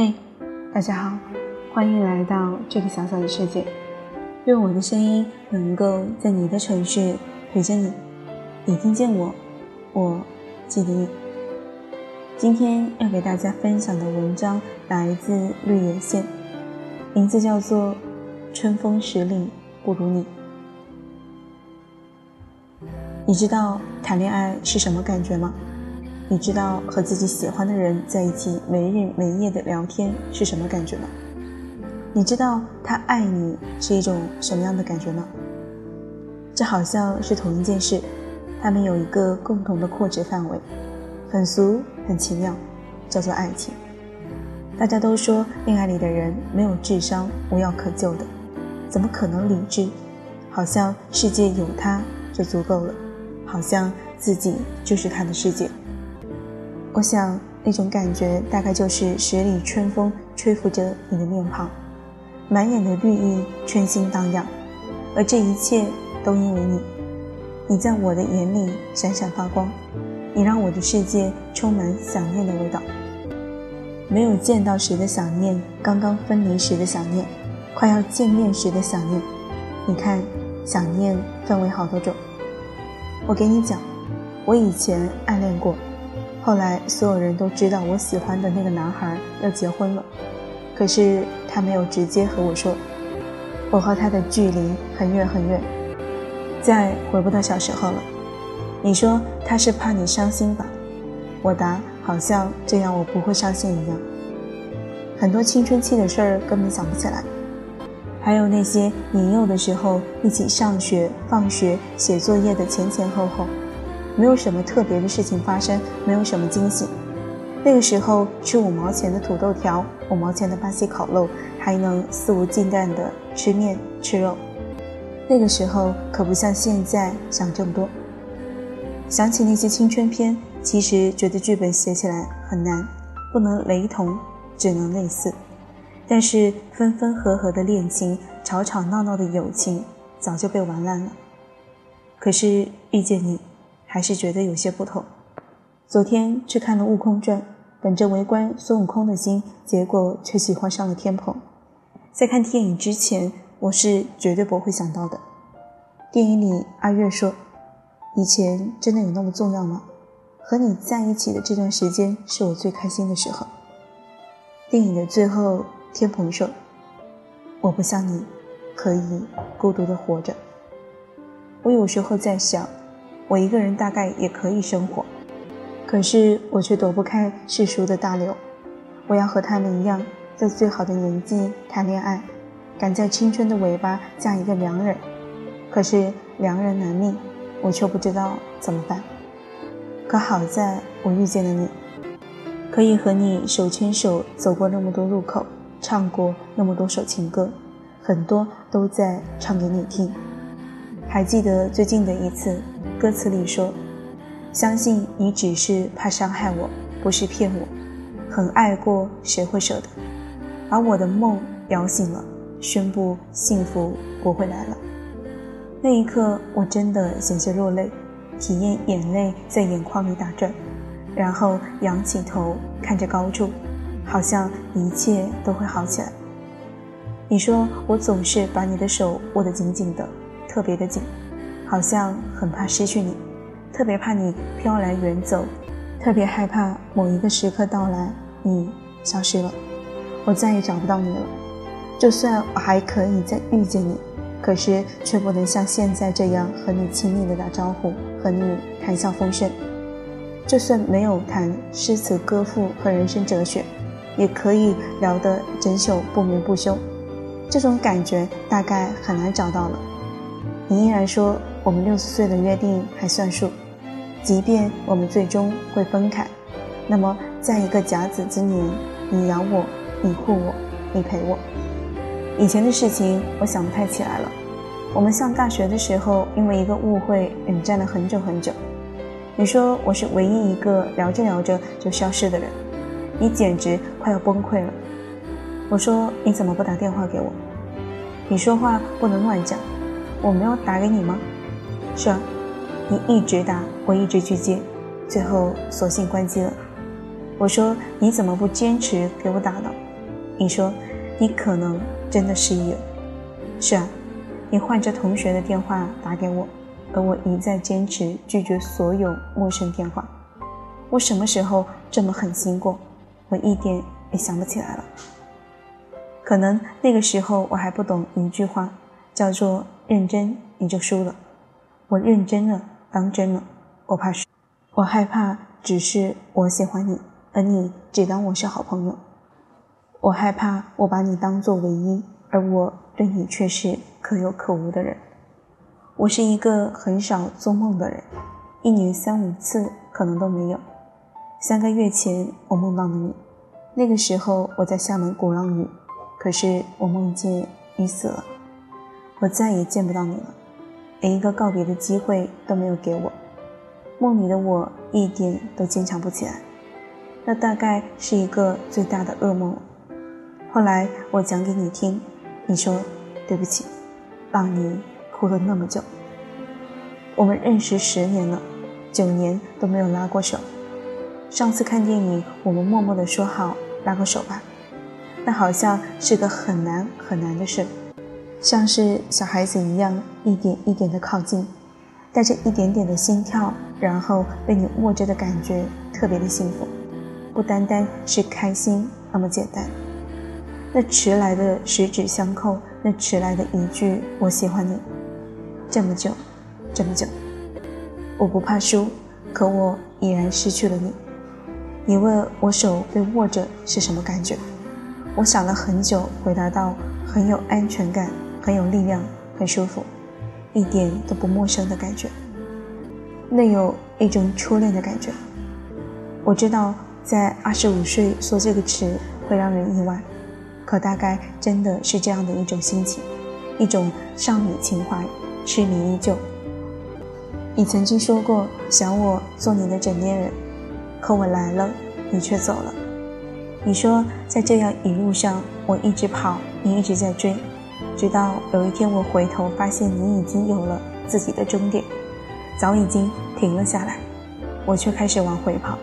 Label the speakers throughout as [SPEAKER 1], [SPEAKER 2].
[SPEAKER 1] 嘿大家好，欢迎来到这个小小的世界。愿我的声音能够在你的城市陪着你，你听见我，我记得你。今天要给大家分享的文章来自绿野仙，名字叫做《春风十里不如你》。你知道谈恋爱是什么感觉吗？你知道和自己喜欢的人在一起没日没夜的聊天是什么感觉吗？你知道他爱你是一种什么样的感觉吗？这好像是同一件事，他们有一个共同的扩值范围，很俗很奇妙，叫做爱情。大家都说恋爱里的人没有智商，无药可救的，怎么可能理智？好像世界有他就足够了，好像自己就是他的世界。我想，那种感觉大概就是十里春风吹拂着你的面庞，满眼的绿意，春心荡漾。而这一切都因为你，你在我的眼里闪闪发光，你让我的世界充满想念的味道。没有见到时的想念，刚刚分离时的想念，快要见面时的想念。你看，想念分为好多种。我给你讲，我以前暗恋过。后来，所有人都知道我喜欢的那个男孩要结婚了，可是他没有直接和我说。我和他的距离很远很远，再回不到小时候了。你说他是怕你伤心吧？我答，好像这样我不会伤心一样。很多青春期的事儿根本想不起来，还有那些年幼的时候一起上学、放学、写作业的前前后后。没有什么特别的事情发生，没有什么惊喜。那个时候吃五毛钱的土豆条，五毛钱的巴西烤肉，还能肆无忌惮的吃面吃肉。那个时候可不像现在想这么多。想起那些青春片，其实觉得剧本写起来很难，不能雷同，只能类似。但是分分合合的恋情，吵吵闹闹的友情，早就被玩烂了。可是遇见你。还是觉得有些不同。昨天去看了《悟空传》，本着围观孙悟空的心，结果却喜欢上了天蓬。在看电影之前，我是绝对不会想到的。电影里，阿月说：“以前真的有那么重要吗？和你在一起的这段时间，是我最开心的时候。”电影的最后，天蓬说：“我不像你，可以孤独的活着。”我有时候在想。我一个人大概也可以生活，可是我却躲不开世俗的大流。我要和他们一样，在最好的年纪谈恋爱，赶在青春的尾巴嫁一个良人。可是良人难觅，我却不知道怎么办。可好在我遇见了你，可以和你手牵手走过那么多路口，唱过那么多首情歌，很多都在唱给你听。还记得最近的一次。歌词里说：“相信你只是怕伤害我，不是骗我。很爱过，谁会舍得？把我的梦摇醒了，宣布幸福不会来了。那一刻，我真的险些落泪，体验眼泪在眼眶里打转，然后仰起头看着高处，好像一切都会好起来。你说我总是把你的手握得紧紧的，特别的紧。”好像很怕失去你，特别怕你飘来远走，特别害怕某一个时刻到来，你消失了，我再也找不到你了。就算我还可以再遇见你，可是却不能像现在这样和你亲密的打招呼，和你谈笑风生。就算没有谈诗词歌赋和人生哲学，也可以聊得整宿不眠不休。这种感觉大概很难找到了。你依然说。我们六十岁的约定还算数，即便我们最终会分开，那么在一个甲子之年，你养我，你护我，你陪我。以前的事情我想不太起来了。我们上大学的时候，因为一个误会冷战了很久很久。你说我是唯一一个聊着聊着就消失的人，你简直快要崩溃了。我说你怎么不打电话给我？你说话不能乱讲，我没有打给你吗？是啊，你一直打，我一直去接，最后索性关机了。我说你怎么不坚持给我打呢？你说你可能真的失忆了。是啊，你换着同学的电话打给我，而我一再坚持拒绝所有陌生电话。我什么时候这么狠心过？我一点也想不起来了。可能那个时候我还不懂一句话，叫做认真你就输了。我认真了，当真了，我怕是，我害怕只是我喜欢你，而你只当我是好朋友。我害怕我把你当做唯一，而我对你却是可有可无的人。我是一个很少做梦的人，一年三五次可能都没有。三个月前我梦到了你，那个时候我在厦门鼓浪屿，可是我梦见你死了，我再也见不到你了，连一个告别的机会都没有给我。梦里的我一点都坚强不起来，那大概是一个最大的噩梦。后来我讲给你听，你说对不起，让你哭了那么久。我们认识十年了，九年都没有拉过手。上次看电影，我们默默的说好拉个手吧，那好像是个很难很难的事，像是小孩子一样一点一点的靠近，带着一点点的心跳，然后被你握着的感觉特别的幸福，不单单是开心那么简单。那迟来的十指相扣，那迟来的一句我喜欢你，这么久，这么久，我不怕输，可我已然失去了你。你问我手被握着是什么感觉？我想了很久，回答道：很有安全感，很有力量，很舒服，一点都不陌生的感觉。那有一种初恋的感觉。我知道在二十五岁说这个词会让人意外，可大概真的是这样的一种心情，一种少女情怀，痴迷依旧。你曾经说过想我做你的枕边人。可我来了，你却走了。你说，在这样一路上，我一直跑，你一直在追，直到有一天我回头发现你已经有了自己的终点，早已经停了下来，我却开始往回跑。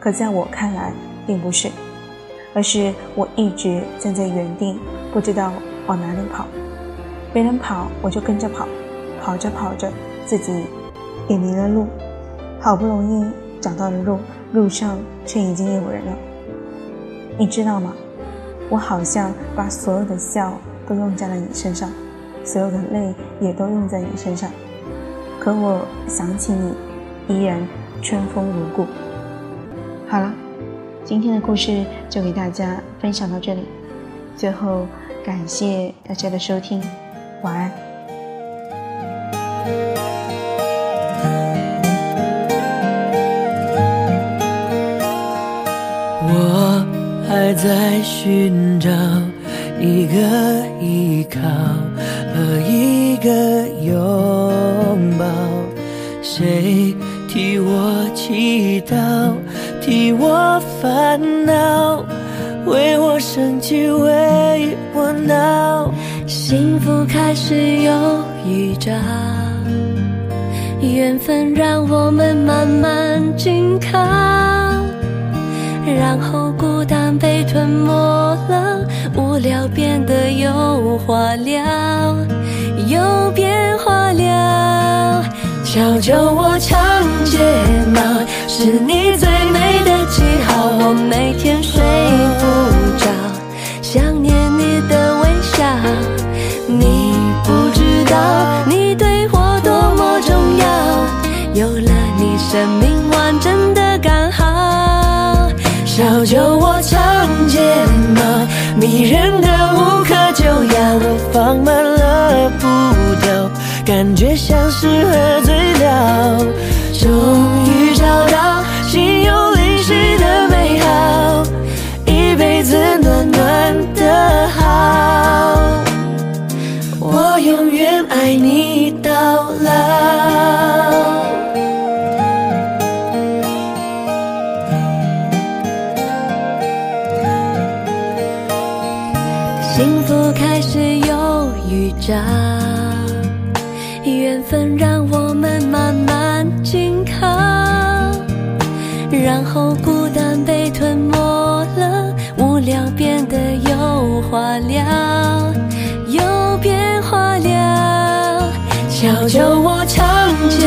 [SPEAKER 1] 可在我看来，并不是，而是我一直站在原地，不知道往哪里跑。别人跑，我就跟着跑，跑着跑着，自己也迷了路，好不容易。找到了路，路上却已经有人了。你知道吗？我好像把所有的笑都用在了你身上，所有的泪也都用在你身上。可我想起你，依然春风如故。好了，今天的故事就给大家分享到这里。最后，感谢大家的收听，晚安。
[SPEAKER 2] 我还在寻找一个依靠和一个拥抱，谁替我祈祷，替我烦恼，为我生气，为我闹，
[SPEAKER 3] 幸福开始有预兆，缘分让我们慢化了又，变化了。小酒窝长睫毛，是你最美的记号。我每天睡不感觉像是喝醉了。终于找到心有灵犀的美好，一辈子暖暖的好。我永远爱你到老。幸福开始有预兆，分让我们慢慢紧靠，然后孤单被吞没了，无聊变得。有话聊，有变化了。小酒窝长睫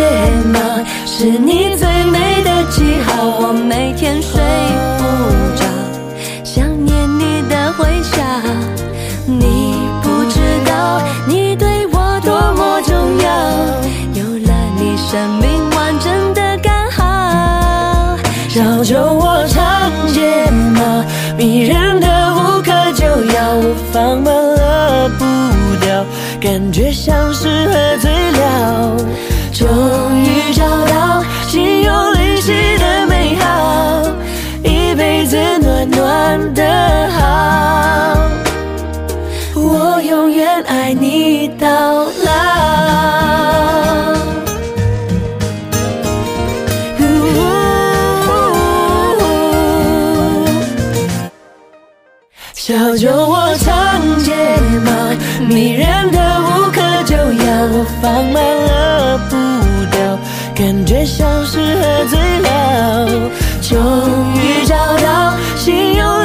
[SPEAKER 3] 毛，是你最美
[SPEAKER 2] 感觉像是喝醉了。终于找到心有灵犀的美好，一辈子暖暖的好，我永远爱你到老。小酒窝长睫毛，迷人的无可救药，我放慢了步调，感觉像是喝醉了。终于找到心有